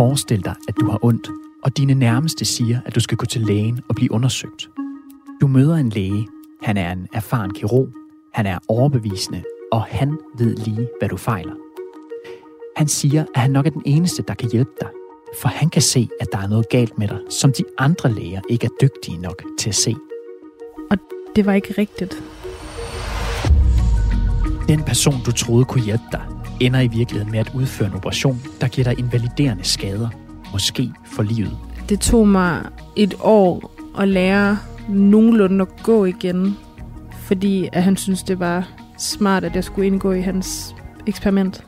Forestil dig, at du har ondt, og dine nærmeste siger, at du skal gå til lægen og blive undersøgt. Du møder en læge. Han er en erfaren kirurg. Han er overbevisende, og han ved lige, hvad du fejler. Han siger, at han nok er den eneste, der kan hjælpe dig, for han kan se, at der er noget galt med dig, som de andre læger ikke er dygtige nok til at se. Og det var ikke rigtigt. Den person, du troede kunne hjælpe dig, ender i virkeligheden med at udføre en operation, der giver dig invaliderende skader, måske for livet. Det tog mig et år at lære nogenlunde at gå igen, fordi at han synes det var smart, at jeg skulle indgå i hans eksperiment.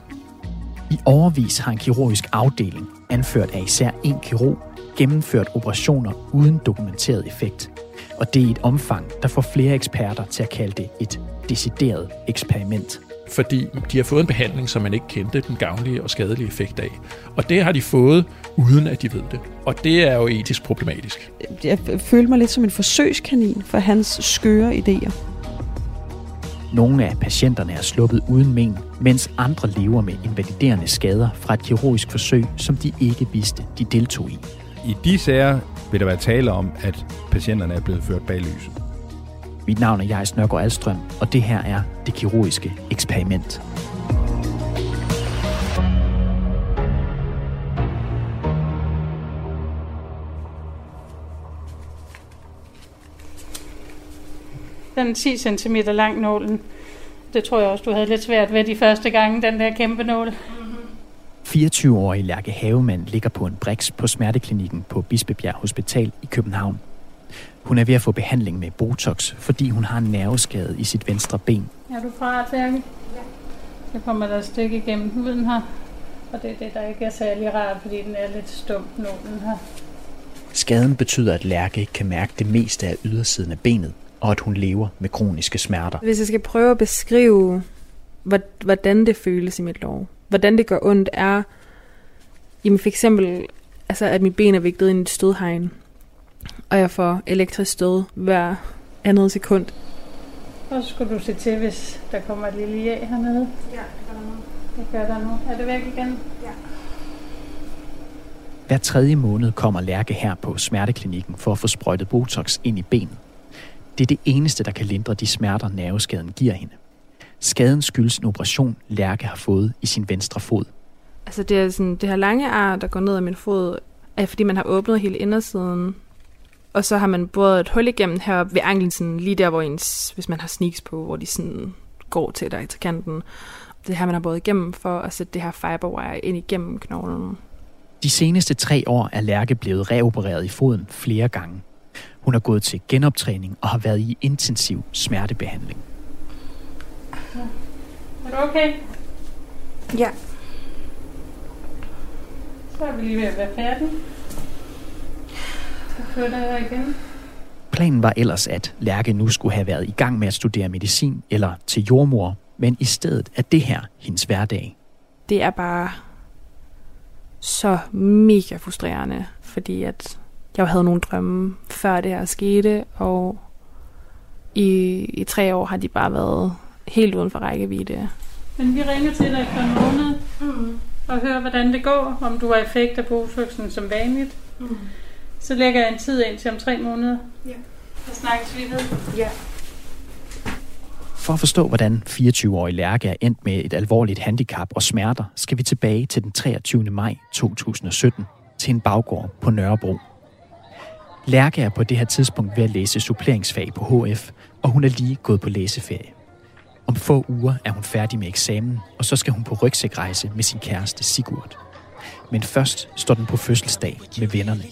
I overvis har en kirurgisk afdeling, anført af især en kirurg, gennemført operationer uden dokumenteret effekt. Og det er et omfang, der får flere eksperter til at kalde det et decideret eksperiment. Fordi de har fået en behandling, som man ikke kendte den gavnlige og skadelige effekt af. Og det har de fået, uden at de ved det. Og det er jo etisk problematisk. Jeg følte mig lidt som en forsøgskanin for hans skøre idéer. Nogle af patienterne er sluppet uden men, mens andre lever med invaliderende skader fra et kirurgisk forsøg, som de ikke vidste, de deltog i. I de sager vil der være tale om, at patienterne er blevet ført bag lyset. Mit navn er Jais Nørgaard Alstrøm, og det her er det kirurgiske eksperiment. Den er 10 cm lang nålen. Det tror jeg også, du havde lidt svært ved de første gange, den der kæmpe nål. 24-årige Lærke Havemann ligger på en briks på smerteklinikken på Bispebjerg Hospital i København. Hun er ved at få behandling med Botox, fordi hun har en nerveskade i sit venstre ben. Er du parat, Lærke? Ja. Så kommer der et stykke igennem huden her. Og det er det, der ikke er særlig rart, fordi den er lidt stum, nålen her. Skaden betyder, at Lærke ikke kan mærke det meste af ydersiden af benet, og at hun lever med kroniske smerter. Hvis jeg skal prøve at beskrive, hvordan det føles i mit lov, hvordan det gør ondt, er jamen for eksempel, altså, at mit ben er vigtet ind i et stødhegn, og jeg får elektrisk stød hver andet sekund. Og så skulle du se til, hvis der kommer et lille ja hernede. Ja, det gør der nu. Det gør der nu. Er det væk igen? Ja. Hver tredje måned kommer Lærke her på smerteklinikken for at få sprøjtet Botox ind i benet. Det er det eneste, der kan lindre de smerter, nerveskaden giver hende. Skaden skyldes en operation, Lærke har fået i sin venstre fod. Altså det, er sådan, det her lange ar, der går ned ad min fod, er fordi man har åbnet hele indersiden. Og så har man både et hul igennem her ved anklen, sådan lige der, hvor ens, hvis man har sneaks på, hvor de sådan går til dig til kanten. Det her, man har både igennem for at sætte det her fiberwire ind igennem knoglen. De seneste tre år er Lærke blevet reopereret i foden flere gange. Hun har gået til genoptræning og har været i intensiv smertebehandling. Er du okay? Ja. Så er vi lige ved at være færdige. Flytter jeg igen. Planen var ellers, at Lærke nu skulle have været i gang med at studere medicin eller til jordmor, men i stedet er det her hendes hverdag. Det er bare så mega frustrerende, fordi at jeg havde nogle drømme før det her skete, og i, i tre år har de bare været helt uden for rækkevidde. Men vi ringer til dig efter en måned mm. og hører, hvordan det går, om du har effekt af botoxen som vanligt. Mm. Så lægger jeg en tid ind til om tre måneder. Ja. Så snakkes vi ved. Ja. For at forstå, hvordan 24-årige Lærke er endt med et alvorligt handicap og smerter, skal vi tilbage til den 23. maj 2017 til en baggård på Nørrebro. Lærke er på det her tidspunkt ved at læse suppleringsfag på HF, og hun er lige gået på læseferie. Om få uger er hun færdig med eksamen, og så skal hun på rygsækrejse med sin kæreste Sigurd. Men først står den på fødselsdag med vennerne.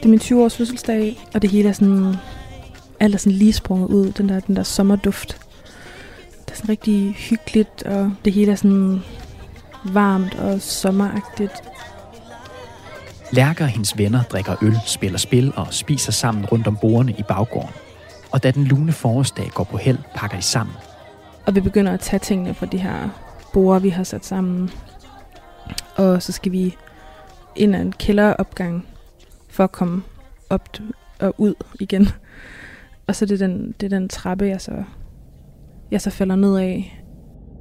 Det er min 20-års fødselsdag, og det hele er sådan, alt er sådan lige sprunget ud, den der, den der sommerduft. Det er sådan rigtig hyggeligt, og det hele er sådan varmt og sommeragtigt. Lærker og hendes venner drikker øl, spiller spil og spiser sammen rundt om bordene i baggården. Og da den lune forårsdag går på held, pakker de sammen. Og vi begynder at tage tingene fra de her borde, vi har sat sammen. Og så skal vi ind ad en kælderopgang for at komme op og ud igen. Og så er det den, det er den trappe, jeg så, jeg så falder ned af.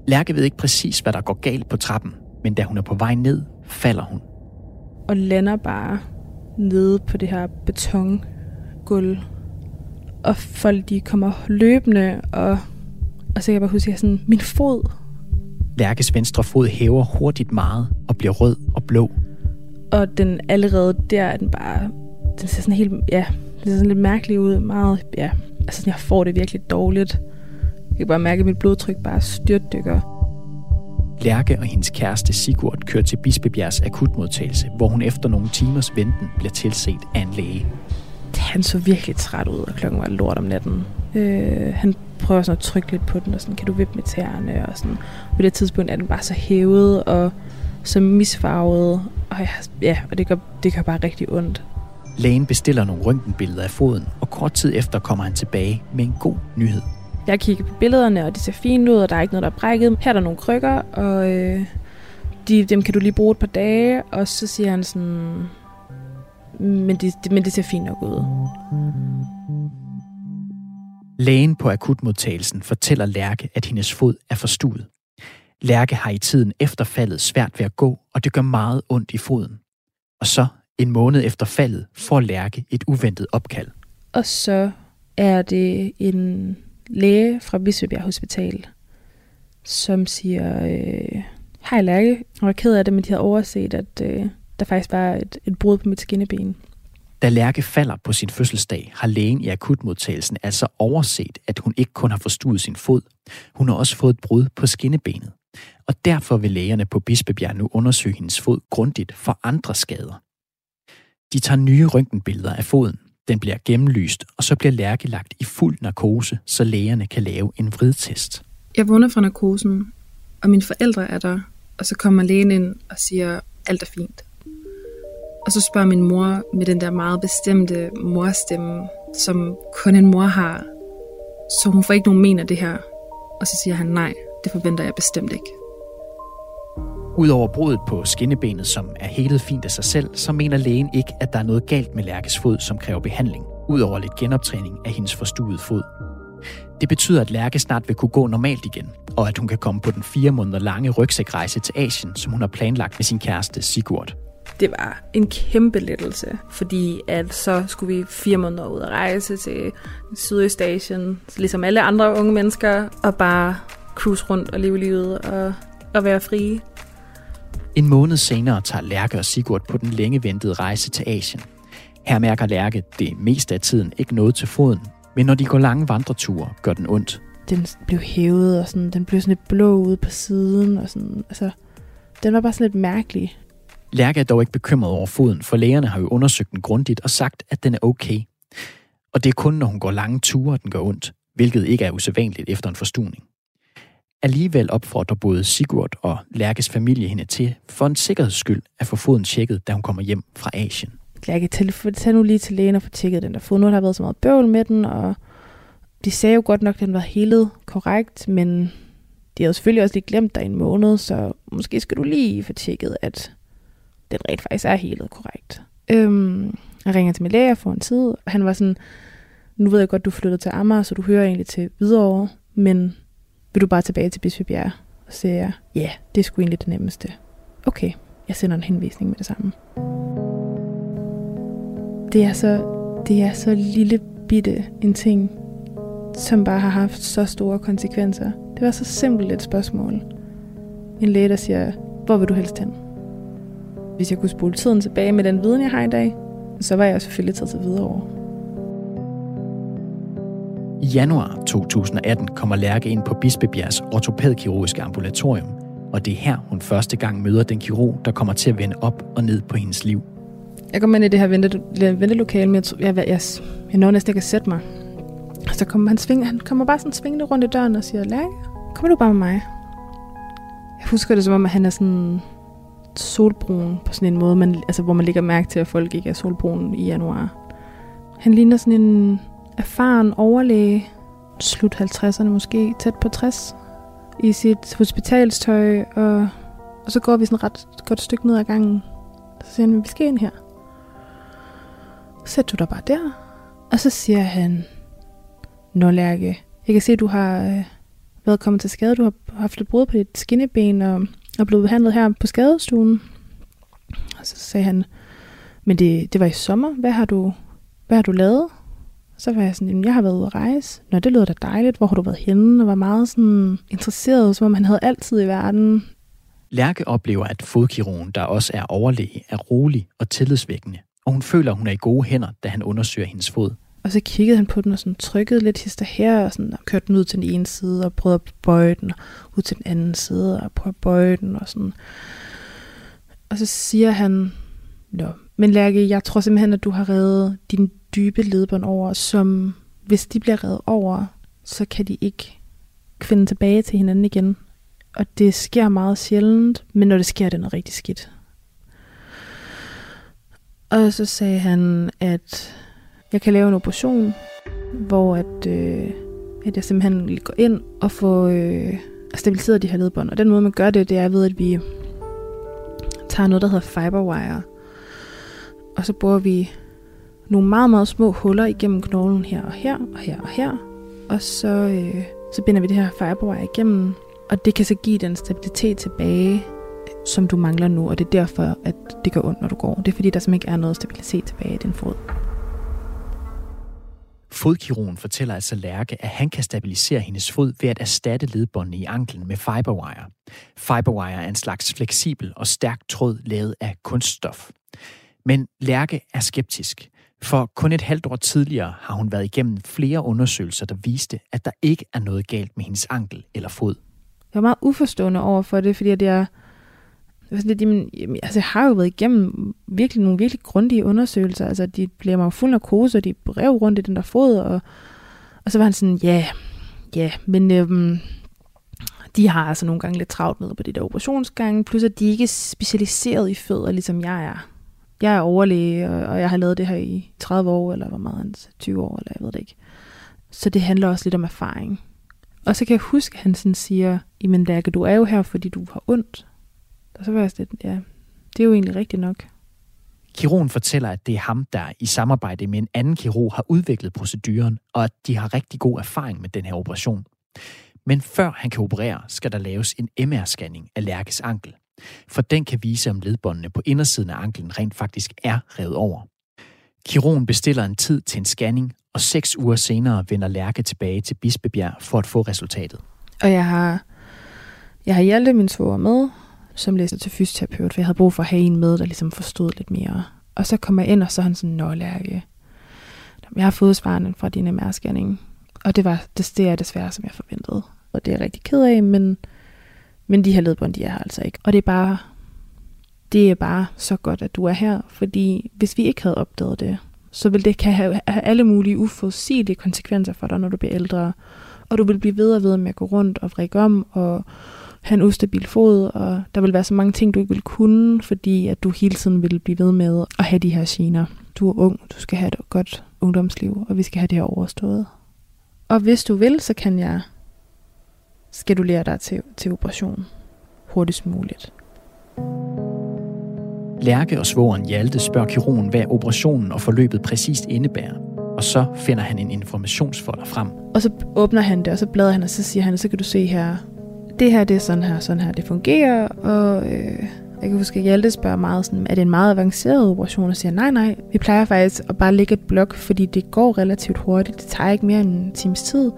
Lærke ved ikke præcis, hvad der går galt på trappen, men da hun er på vej ned, falder hun. og lander bare nede på det her betongulv. Og folk de kommer løbende, og, og så kan jeg bare huske, at jeg sådan, min fod. Lærkes venstre fod hæver hurtigt meget og bliver rød og blå. Og den allerede der er den bare, den ser sådan helt, ja, det ser sådan lidt mærkelig ud. Meget, ja, altså jeg får det virkelig dårligt. Jeg kan bare mærke, at mit blodtryk bare styrtdykker. Lærke og hendes kæreste Sigurd kører til Bispebjergs akutmodtagelse, hvor hun efter nogle timers venten bliver tilset af en læge. Han så virkelig træt ud, og klokken var lort om natten. Øh, han prøver sådan at trykke lidt på den, og sådan, kan du vippe med tæerne? Og sådan. På det tidspunkt er den bare så hævet og så misfarvet. Og, jeg, ja, og det gør, det gør bare rigtig ondt. Lægen bestiller nogle røntgenbilleder af foden, og kort tid efter kommer han tilbage med en god nyhed. Jeg kigger på billederne, og de ser fine ud, og der er ikke noget, der er brækket. Her er der nogle krykker, og øh, de, dem kan du lige bruge et par dage. Og så siger han sådan, men det, det, men det ser fint nok ud. Lægen på akutmodtagelsen fortæller Lærke, at hendes fod er forstuet. Lærke har i tiden efter faldet svært ved at gå, og det gør meget ondt i foden. Og så, en måned efter faldet, får Lærke et uventet opkald. Og så er det en læge fra Bispebjerg Hospital, som siger, øh, hej Lærke, jeg var ked af det, men de havde overset, at øh, der faktisk var et, et brud på mit skinneben. Da Lærke falder på sin fødselsdag, har lægen i akutmodtagelsen altså overset, at hun ikke kun har forstuet sin fod, hun har også fået et brud på skinnebenet. Og derfor vil lægerne på Bispebjerg nu undersøge hendes fod grundigt for andre skader. De tager nye røntgenbilleder af foden, den bliver gennemlyst, og så bliver Lærke lagt i fuld narkose, så lægerne kan lave en vridtest. Jeg vågner fra narkosen, og mine forældre er der, og så kommer lægen ind og siger, alt er fint. Og så spørger min mor med den der meget bestemte morstemme, som kun en mor har. Så hun får ikke nogen mener det her. Og så siger han, nej, det forventer jeg bestemt ikke. Udover brudet på skinnebenet, som er helet fint af sig selv, så mener lægen ikke, at der er noget galt med Lærkes fod, som kræver behandling, udover lidt genoptræning af hendes forstuede fod. Det betyder, at Lærke snart vil kunne gå normalt igen, og at hun kan komme på den fire måneder lange rygsækrejse til Asien, som hun har planlagt med sin kæreste Sigurd. Det var en kæmpe lettelse, fordi at så skulle vi fire måneder ud at rejse til Sydøstasien, ligesom alle andre unge mennesker, og bare cruise rundt og leve livet og, og være frie. En måned senere tager Lærke og Sigurd på den længe ventede rejse til Asien. Her mærker Lærke det meste af tiden ikke noget til foden, men når de går lange vandreture, gør den ondt. Den blev hævet, og sådan, den blev sådan lidt blå ude på siden, og sådan, altså, den var bare sådan lidt mærkelig. Lærke er dog ikke bekymret over foden, for lægerne har jo undersøgt den grundigt og sagt, at den er okay. Og det er kun, når hun går lange ture, den gør ondt, hvilket ikke er usædvanligt efter en forstuning. Alligevel opfordrer både Sigurd og Lærkes familie hende til, for en sikkerheds skyld, at få foden tjekket, da hun kommer hjem fra Asien. Lærke, tag nu lige til lægen og få tjekket den der fod. Nu har der været så meget bøvl med den, og de sagde jo godt nok, at den var helet korrekt, men de havde selvfølgelig også lige glemt dig en måned, så måske skal du lige få tjekket, at den rent faktisk er helet korrekt. Øhm, jeg ringer til min læge for en tid, og han var sådan, nu ved jeg godt, du flyttede til Amager, så du hører egentlig til Hvidovre, men vil du bare tilbage til Bispebjerg? Og siger jeg, ja, yeah, det er sgu egentlig det nemmeste. Okay, jeg sender en henvisning med det samme. Det er så, det er så lille bitte en ting, som bare har haft så store konsekvenser. Det var så simpelt et spørgsmål. En læge, der siger, hvor vil du helst hen? Hvis jeg kunne spole tiden tilbage med den viden, jeg har i dag, så var jeg selvfølgelig taget til videre. over januar 2018 kommer Lærke ind på Bispebjergs ortopædkirurgiske ambulatorium, og det er her, hun første gang møder den kirurg, der kommer til at vende op og ned på hendes liv. Jeg kommer ind i det her ventelokale, men jeg, jeg, jeg, jeg når næsten ikke at sætte mig. Og så kommer han, sving, han kommer bare sådan svingende rundt i døren og siger, Lærke, kommer du bare med mig? Jeg husker det som om, at han er sådan solbrun på sådan en måde, man, altså, hvor man lægger mærke til, at folk ikke er solbrun i januar. Han ligner sådan en erfaren overlæge, slut 50'erne måske, tæt på 60, i sit hospitalstøj, og, og så går vi sådan ret godt stykke ned ad gangen. Så siger han, vi skal ind her. Sæt du dig bare der. Og så siger han, Nå Lærke, jeg kan se, at du har øh, været kommet til skade. Du har haft et brud på dit skinneben og og blevet behandlet her på skadestuen. Og så sagde han, men det, det var i sommer. Hvad har du, hvad har du lavet? Så var jeg sådan, "Jamen, jeg har været ude at rejse. Nå, det lyder da dejligt. Hvor har du været henne? Og var meget sådan interesseret, som om han havde altid i verden. Lærke oplever, at fodkirurgen, der også er overlæge, er rolig og tillidsvækkende, og hun føler, at hun er i gode hænder, da han undersøger hendes fod. Og så kiggede han på den og sådan trykkede lidt hister her, og, sådan, og kørte den ud til den ene side, og prøvede at bøje den, og ud til den anden side, og prøvede at bøje den, og sådan. Og så siger han, Nå, men Lærke, jeg tror simpelthen, at du har reddet dine dybe ledbånd over, som hvis de bliver reddet over, så kan de ikke finde tilbage til hinanden igen. Og det sker meget sjældent, men når det sker, det er noget rigtig skidt. Og så sagde han, at jeg kan lave en operation, hvor at, øh, at jeg simpelthen går ind og får øh, stabiliseret de her ledbånd. Og den måde, man gør det, det er ved, at vi tager noget, der hedder fiberwire. Og så bruger vi nogle meget, meget små huller igennem knoglen her og her og her og her. Og så, øh, så binder vi det her fiberwire igennem. Og det kan så give den stabilitet tilbage, som du mangler nu. Og det er derfor, at det gør ondt, når du går. Det er fordi, der simpelthen ikke er noget stabilitet tilbage i din fod. Fodkirurgen fortæller altså Lærke, at han kan stabilisere hendes fod ved at erstatte ledbåndene i anklen med fiberwire. Fiberwire er en slags fleksibel og stærk tråd lavet af kunststof. Men Lærke er skeptisk, for kun et halvt år tidligere har hun været igennem flere undersøgelser, der viste, at der ikke er noget galt med hendes ankel eller fod. Jeg var meget uforstående over for det, fordi at jeg, altså, jeg, lidt, jamen, altså, jeg har jo været igennem virkelig nogle virkelig grundige undersøgelser. Altså, de bliver mig jo fuld narkose, og de brev rundt i den der fod, og, og så var han sådan, ja, ja, men øhm, de har altså nogle gange lidt travlt med på de der operationsgange, plus at de ikke er specialiseret i fødder, ligesom jeg er. Jeg er overlæge, og, jeg har lavet det her i 30 år, eller hvor meget, altså han- 20 år, eller jeg ved det ikke. Så det handler også lidt om erfaring. Og så kan jeg huske, at han sådan siger, jamen Lærke, du er jo her, fordi du har ondt. Og så var jeg sådan ja, det er jo egentlig rigtigt nok. Kirurgen fortæller, at det er ham, der i samarbejde med en anden kirurg har udviklet proceduren, og at de har rigtig god erfaring med den her operation. Men før han kan operere, skal der laves en MR-scanning af Lærkes ankel. For den kan vise, om ledbåndene på indersiden af anklen rent faktisk er revet over. Kiron bestiller en tid til en scanning, og seks uger senere vender Lærke tilbage til Bispebjerg for at få resultatet. Og jeg har, jeg har Hjalte, min svoger, med, som læser til fysioterapeut, for jeg havde brug for at have en med, der ligesom forstod lidt mere. Og så kommer jeg ind, og så er han sådan, Nå, Lærke, jeg har fået svarene fra din MR-scanning. Og det var det, det er desværre, som jeg forventede. Og det er jeg rigtig ked af, men, men de her ledbånd, de er her altså ikke. Og det er bare, det er bare så godt, at du er her, fordi hvis vi ikke havde opdaget det, så ville det kan have, have alle mulige uforudsigelige konsekvenser for dig, når du bliver ældre. Og du vil blive ved og ved med at gå rundt og vrikke om og have en ustabil fod, og der vil være så mange ting, du ikke vil kunne, fordi at du hele tiden vil blive ved med at have de her gener. Du er ung, du skal have et godt ungdomsliv, og vi skal have det her overstået. Og hvis du vil, så kan jeg skedulere dig til, til operation hurtigst muligt. Lærke og svogeren Hjalte spørger kirurgen, hvad operationen og forløbet præcist indebærer. Og så finder han en informationsfolder frem. Og så åbner han det, og så bladrer han, og så siger han, så kan du se her, det her, det er sådan her, sådan her, det fungerer. Og øh, jeg kan huske, at Hjalte spørger meget sådan, er det en meget avanceret operation? Og siger, nej, nej, vi plejer faktisk at bare lægge et blok, fordi det går relativt hurtigt. Det tager ikke mere end en times tid.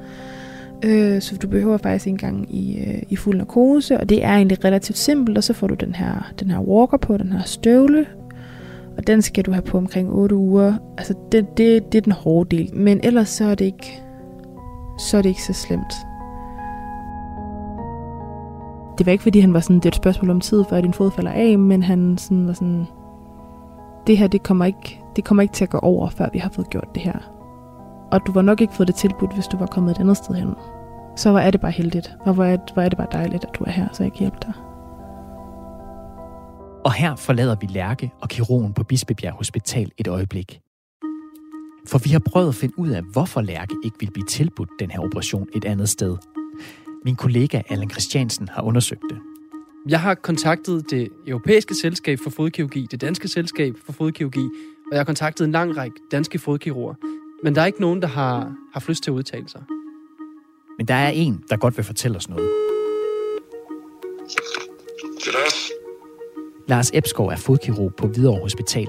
Øh, så du behøver faktisk ikke engang i, øh, i fuld narkose, og det er egentlig relativt simpelt, og så får du den her, den her walker på, den her støvle, og den skal du have på omkring 8 uger. Altså, det, det, det er den hårde del. Men ellers så er det ikke, så er det ikke så slemt. Det var ikke, fordi han var sådan, det er et spørgsmål om tid, før din fod falder af, men han sådan var sådan, det her, det kommer, ikke, det kommer ikke til at gå over, før vi har fået gjort det her. Og du var nok ikke fået det tilbudt, hvis du var kommet et andet sted hen. Så hvor er det bare heldigt, og hvor er, hvor er det bare dejligt, at du er her, så jeg kan hjælpe dig. Og her forlader vi Lærke og kirurgen på Bispebjerg Hospital et øjeblik. For vi har prøvet at finde ud af, hvorfor Lærke ikke vil blive tilbudt den her operation et andet sted. Min kollega Allan Christiansen har undersøgt det. Jeg har kontaktet det europæiske selskab for fodkirurgi, det danske selskab for fodkirurgi, og jeg har kontaktet en lang række danske fodkirurger. Men der er ikke nogen, der har haft lyst til at udtale sig. Men der er en, der godt vil fortælle os noget. Det er Lars. Lars Ebskov er fodkirurg på Hvidovre Hospital.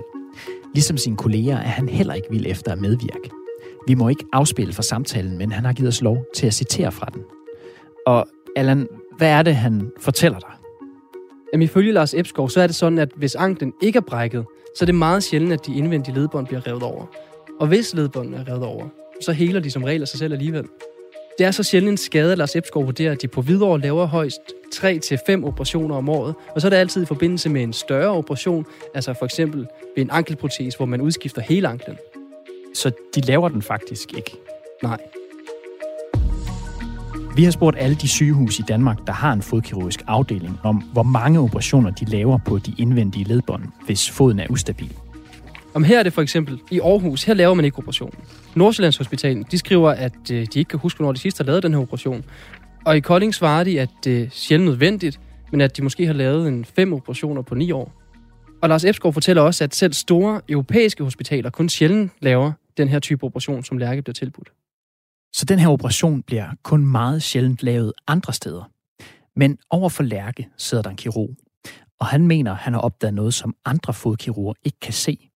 Ligesom sine kolleger er han heller ikke vild efter at medvirke. Vi må ikke afspille for samtalen, men han har givet os lov til at citere fra den. Og Allan, hvad er det, han fortæller dig? Jamen, ifølge Lars Ebskov, så er det sådan, at hvis anklen ikke er brækket, så er det meget sjældent, at de indvendige ledbånd bliver revet over. Og hvis ledbåndene er revet over, så heler de som regel af sig selv alligevel. Det er så sjældent en skade, at Lars Ebskov vurderer, at de på videre laver højst 3-5 operationer om året. Og så er det altid i forbindelse med en større operation, altså for eksempel ved en ankelprotese, hvor man udskifter hele anklen. Så de laver den faktisk ikke. Nej. Vi har spurgt alle de sygehus i Danmark, der har en fodkirurgisk afdeling, om hvor mange operationer de laver på de indvendige ledbånd, hvis foden er ustabil. Om her er det for eksempel i Aarhus, her laver man ikke operationen. Nordsjællands Hospital, de skriver, at øh, de ikke kan huske, hvornår de sidst har lavet den her operation. Og i Kolding svarer de, at det er sjældent nødvendigt, men at de måske har lavet en fem operationer på ni år. Og Lars Ebsgaard fortæller også, at selv store europæiske hospitaler kun sjældent laver den her type operation, som Lærke bliver tilbudt. Så den her operation bliver kun meget sjældent lavet andre steder. Men over for Lærke sidder der en kirurg, og han mener, han har opdaget noget, som andre fodkirurger ikke kan se.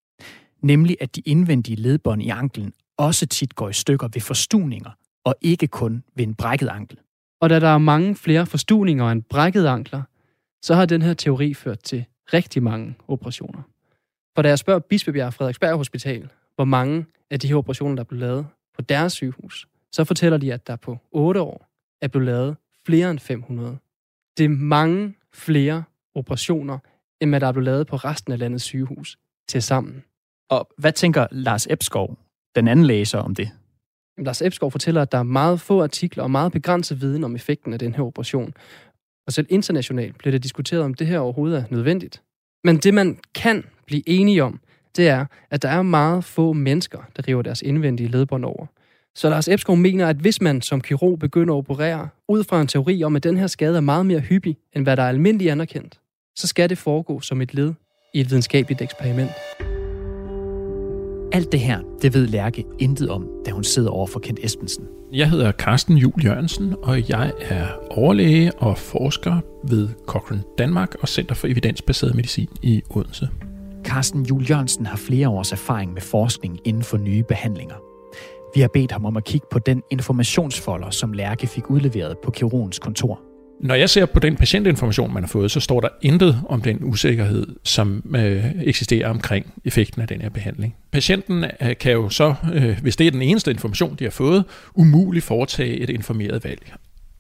Nemlig, at de indvendige ledbånd i anklen også tit går i stykker ved forstuninger, og ikke kun ved en brækket ankel. Og da der er mange flere forstuninger end brækkede ankler, så har den her teori ført til rigtig mange operationer. For da jeg spørger Bispebjerg Frederiksberg Hospital, hvor mange af de her operationer, der er blevet lavet på deres sygehus, så fortæller de, at der på 8 år er blevet lavet flere end 500. Det er mange flere operationer, end hvad der er blevet lavet på resten af landets sygehus til sammen. Og hvad tænker Lars Ebskov, den anden læser, om det? Lars Ebskov fortæller, at der er meget få artikler og meget begrænset viden om effekten af den her operation. Og selv internationalt bliver det diskuteret, om det her overhovedet er nødvendigt. Men det, man kan blive enige om, det er, at der er meget få mennesker, der river deres indvendige ledbånd over. Så Lars Ebskov mener, at hvis man som kirurg begynder at operere ud fra en teori om, at den her skade er meget mere hyppig, end hvad der er almindeligt anerkendt, så skal det foregå som et led i et videnskabeligt eksperiment. Alt det her, det ved Lærke intet om, da hun sidder over for Kent Espensen. Jeg hedder Carsten Jul Jørgensen, og jeg er overlæge og forsker ved Cochrane Danmark og Center for Evidensbaseret Medicin i Odense. Carsten Jul Jørgensen har flere års erfaring med forskning inden for nye behandlinger. Vi har bedt ham om at kigge på den informationsfolder, som Lærke fik udleveret på kirurgens kontor. Når jeg ser på den patientinformation, man har fået, så står der intet om den usikkerhed, som øh, eksisterer omkring effekten af den her behandling. Patienten øh, kan jo så, øh, hvis det er den eneste information, de har fået, umuligt foretage et informeret valg.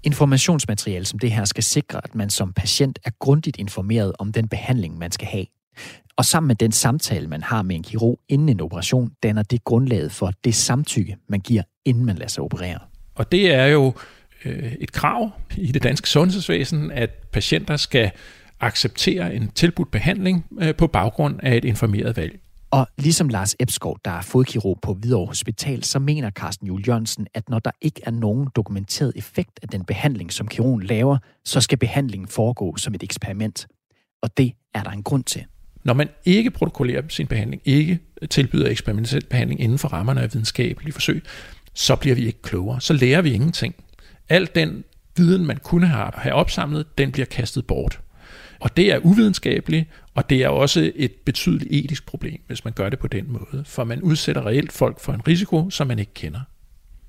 Informationsmateriale som det her skal sikre, at man som patient er grundigt informeret om den behandling, man skal have. Og sammen med den samtale, man har med en kirurg inden en operation, danner det grundlaget for det samtykke, man giver, inden man lader sig operere. Og det er jo øh, et krav i det danske sundhedsvæsen, at patienter skal acceptere en tilbudt behandling øh, på baggrund af et informeret valg. Og ligesom Lars Ebskov, der er fodkirurg på Hvidovre Hospital, så mener Carsten Jul Jørgensen, at når der ikke er nogen dokumenteret effekt af den behandling, som kirurgen laver, så skal behandlingen foregå som et eksperiment. Og det er der en grund til. Når man ikke protokollerer sin behandling, ikke tilbyder eksperimentel behandling inden for rammerne af videnskabelige forsøg, så bliver vi ikke klogere. Så lærer vi ingenting. Al den viden, man kunne have opsamlet, den bliver kastet bort. Og det er uvidenskabeligt, og det er også et betydeligt etisk problem, hvis man gør det på den måde. For man udsætter reelt folk for en risiko, som man ikke kender.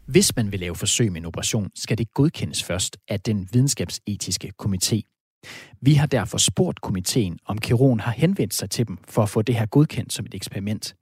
Hvis man vil lave forsøg med en operation, skal det godkendes først af den videnskabsetiske komité. Vi har derfor spurgt komiteen, om kirurgen har henvendt sig til dem for at få det her godkendt som et eksperiment.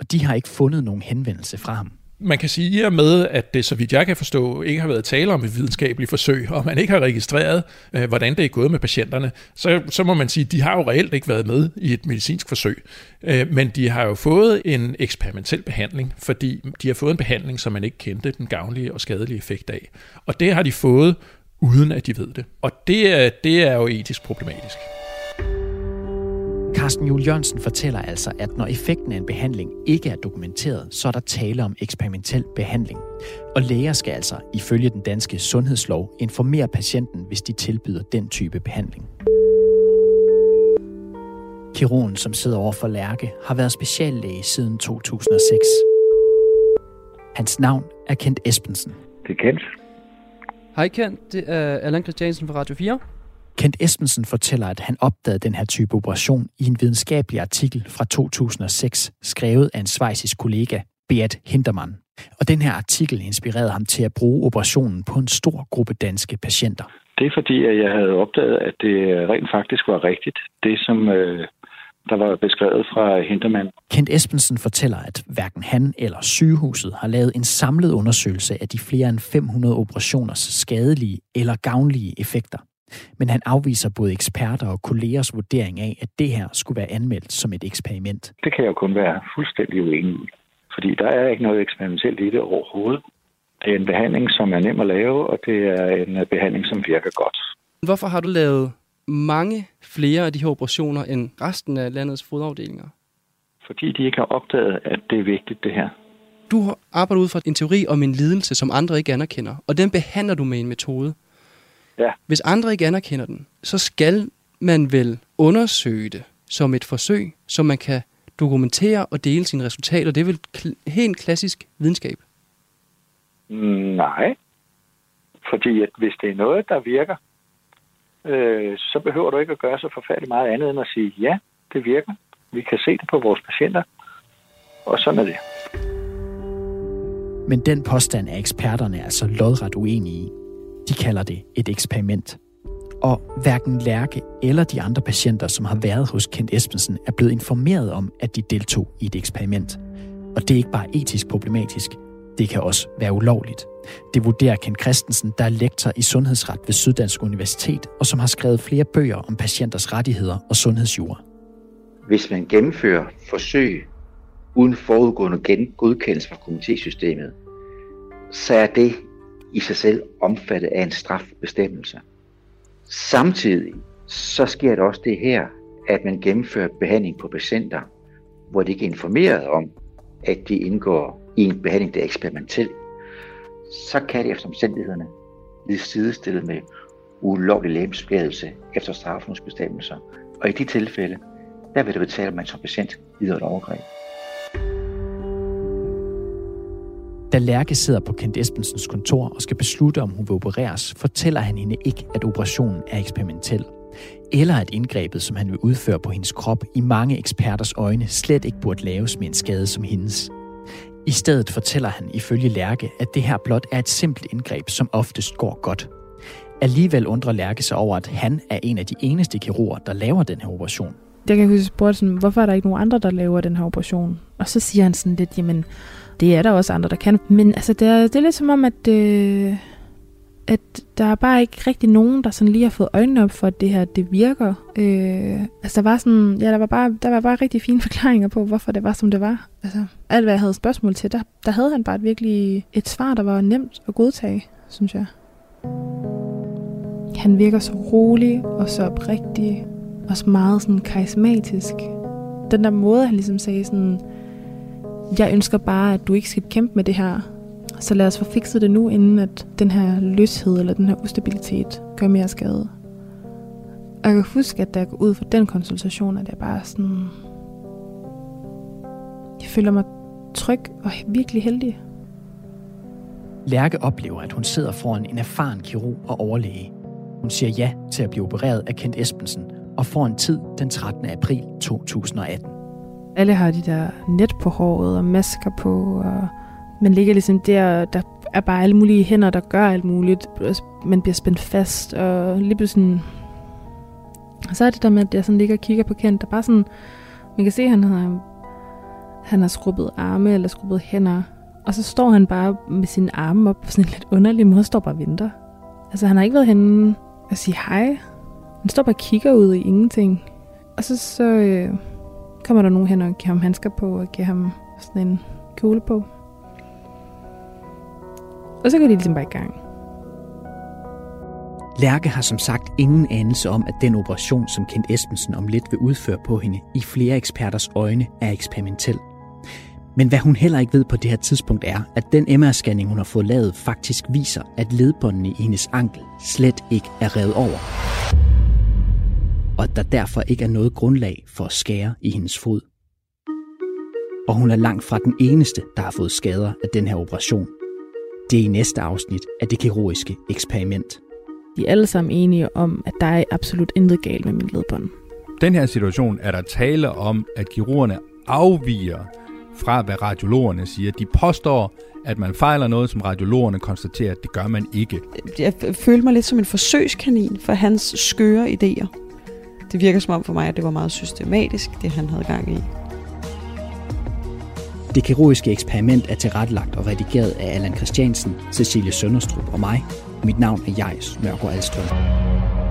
Og de har ikke fundet nogen henvendelse fra ham man kan sige, i og med, at det, så vidt jeg kan forstå, ikke har været tale om et videnskabeligt forsøg, og man ikke har registreret, øh, hvordan det er gået med patienterne, så, så må man sige, at de har jo reelt ikke været med i et medicinsk forsøg. Øh, men de har jo fået en eksperimentel behandling, fordi de har fået en behandling, som man ikke kendte den gavnlige og skadelige effekt af. Og det har de fået, uden at de ved det. Og det er, det er jo etisk problematisk. Carsten Jul Jørgensen fortæller altså, at når effekten af en behandling ikke er dokumenteret, så er der tale om eksperimentel behandling. Og læger skal altså, ifølge den danske sundhedslov, informere patienten, hvis de tilbyder den type behandling. Kirurgen, som sidder over for Lærke, har været speciallæge siden 2006. Hans navn er Kent Espensen. Det er Kent. Hej Kent, det er Allan Christiansen fra Radio 4. Kent Espensen fortæller, at han opdagede den her type operation i en videnskabelig artikel fra 2006, skrevet af en svejsisk kollega, Beat Hintermann. Og den her artikel inspirerede ham til at bruge operationen på en stor gruppe danske patienter. Det er fordi, at jeg havde opdaget, at det rent faktisk var rigtigt, det som øh, der var beskrevet fra Hintermann. Kent Espensen fortæller, at hverken han eller sygehuset har lavet en samlet undersøgelse af de flere end 500 operationers skadelige eller gavnlige effekter. Men han afviser både eksperter og kollegers vurdering af, at det her skulle være anmeldt som et eksperiment. Det kan jeg jo kun være fuldstændig uenig i. Fordi der er ikke noget eksperimentelt i det overhovedet. Det er en behandling, som er nem at lave, og det er en behandling, som virker godt. Hvorfor har du lavet mange flere af de her operationer end resten af landets fodafdelinger? Fordi de ikke har opdaget, at det er vigtigt, det her. Du arbejder ud fra en teori om en lidelse, som andre ikke anerkender, og den behandler du med en metode. Ja. Hvis andre ikke anerkender den, så skal man vel undersøge det som et forsøg, så man kan dokumentere og dele sine resultater. Det er vel kl- helt klassisk videnskab? Nej. Fordi at hvis det er noget, der virker, øh, så behøver du ikke at gøre så forfærdeligt meget andet end at sige, ja, det virker. Vi kan se det på vores patienter. Og sådan er det. Men den påstand er eksperterne altså lodret uenige i. De kalder det et eksperiment. Og hverken Lærke eller de andre patienter, som har været hos Kent Espensen, er blevet informeret om, at de deltog i et eksperiment. Og det er ikke bare etisk problematisk, det kan også være ulovligt. Det vurderer Ken Christensen, der er lektor i sundhedsret ved Syddansk Universitet, og som har skrevet flere bøger om patienters rettigheder og sundhedsjura. Hvis man gennemfører forsøg uden forudgående godkendelse fra komitésystemet, så er det i sig selv omfattet af en strafbestemmelse. Samtidig så sker det også det her, at man gennemfører behandling på patienter, hvor de ikke er informeret om, at de indgår i en behandling, der er eksperimentel, så kan det efter omstændighederne blive sidestillet med ulovlig lægemsskadelse efter straffens bestemmelser. Og i de tilfælde, der vil det betale, at man som patient lider et overgreb. Da Lærke sidder på Kent Espensens kontor og skal beslutte, om hun vil opereres, fortæller han hende ikke, at operationen er eksperimentel. Eller at indgrebet, som han vil udføre på hendes krop, i mange eksperters øjne slet ikke burde laves med en skade som hendes. I stedet fortæller han ifølge Lærke, at det her blot er et simpelt indgreb, som oftest går godt. Alligevel undrer Lærke sig over, at han er en af de eneste kirurger, der laver den her operation. Jeg kan huske, spurgte sådan, hvorfor er der ikke nogen andre, der laver den her operation? Og så siger han sådan lidt, jamen, det er der også andre, der kan. Men altså, det er, det er lidt som om, at, øh, at der er bare ikke rigtig nogen, der sådan lige har fået øjnene op for, at det her, det virker. Øh, altså, der var sådan, ja, der var, bare, der var bare rigtig fine forklaringer på, hvorfor det var, som det var. Altså, alt hvad jeg havde spørgsmål til, der, der havde han bare et virkelig et svar, der var nemt at godtage, synes jeg. Han virker så rolig og så oprigtig, og så meget sådan karismatisk. Den der måde, han ligesom sagde sådan, jeg ønsker bare, at du ikke skal kæmpe med det her. Så lad os få fikset det nu, inden at den her løshed eller den her ustabilitet gør mere skade. Og jeg kan huske, at da jeg går ud fra den konsultation, at jeg bare sådan... Jeg føler mig tryg og virkelig heldig. Lærke oplever, at hun sidder foran en erfaren kirurg og overlæge. Hun siger ja til at blive opereret af Kent Espensen og får en tid den 13. april 2018. Alle har de der net på håret og masker på, og man ligger ligesom der, der er bare alle mulige hænder, der gør alt muligt. Altså, man bliver spændt fast, og lige pludselig... Og så er det der med, at jeg sådan ligger og kigger på Kent, der bare sådan... Man kan se, at han har, han har skrubbet arme eller skrubbet hænder. Og så står han bare med sine arme op på sådan en lidt underlig måde, står bare og venter. Altså, han har ikke været henne og sige hej. Han står bare og kigger ud i ingenting. Og så, så øh, kommer der nogen hen og giver ham handsker på og giver ham sådan en kjole på. Og så går de ligesom bare i gang. Lærke har som sagt ingen anelse om, at den operation, som Kent Espensen om lidt vil udføre på hende, i flere eksperters øjne er eksperimentel. Men hvad hun heller ikke ved på det her tidspunkt er, at den MR-scanning, hun har fået lavet, faktisk viser, at ledbåndene i hendes ankel slet ikke er revet over. Og at der derfor ikke er noget grundlag for at skære i hendes fod. Og hun er langt fra den eneste, der har fået skader af den her operation. Det er i næste afsnit af det kirurgiske eksperiment. De er alle sammen enige om, at der er absolut intet galt med min ledbånd. Den her situation er der tale om, at kirurgerne afviger fra, hvad radiologerne siger. De påstår, at man fejler noget, som radiologerne konstaterer, at det gør man ikke. Jeg følte mig lidt som en forsøgskanin for hans skøre idéer. Det virker som om for mig, at det var meget systematisk, det han havde gang i. Det kirurgiske eksperiment er tilrettelagt og redigeret af Allan Christiansen, Cecilie Sønderstrup og mig. Mit navn er Jais Mørgaard Alstrøm.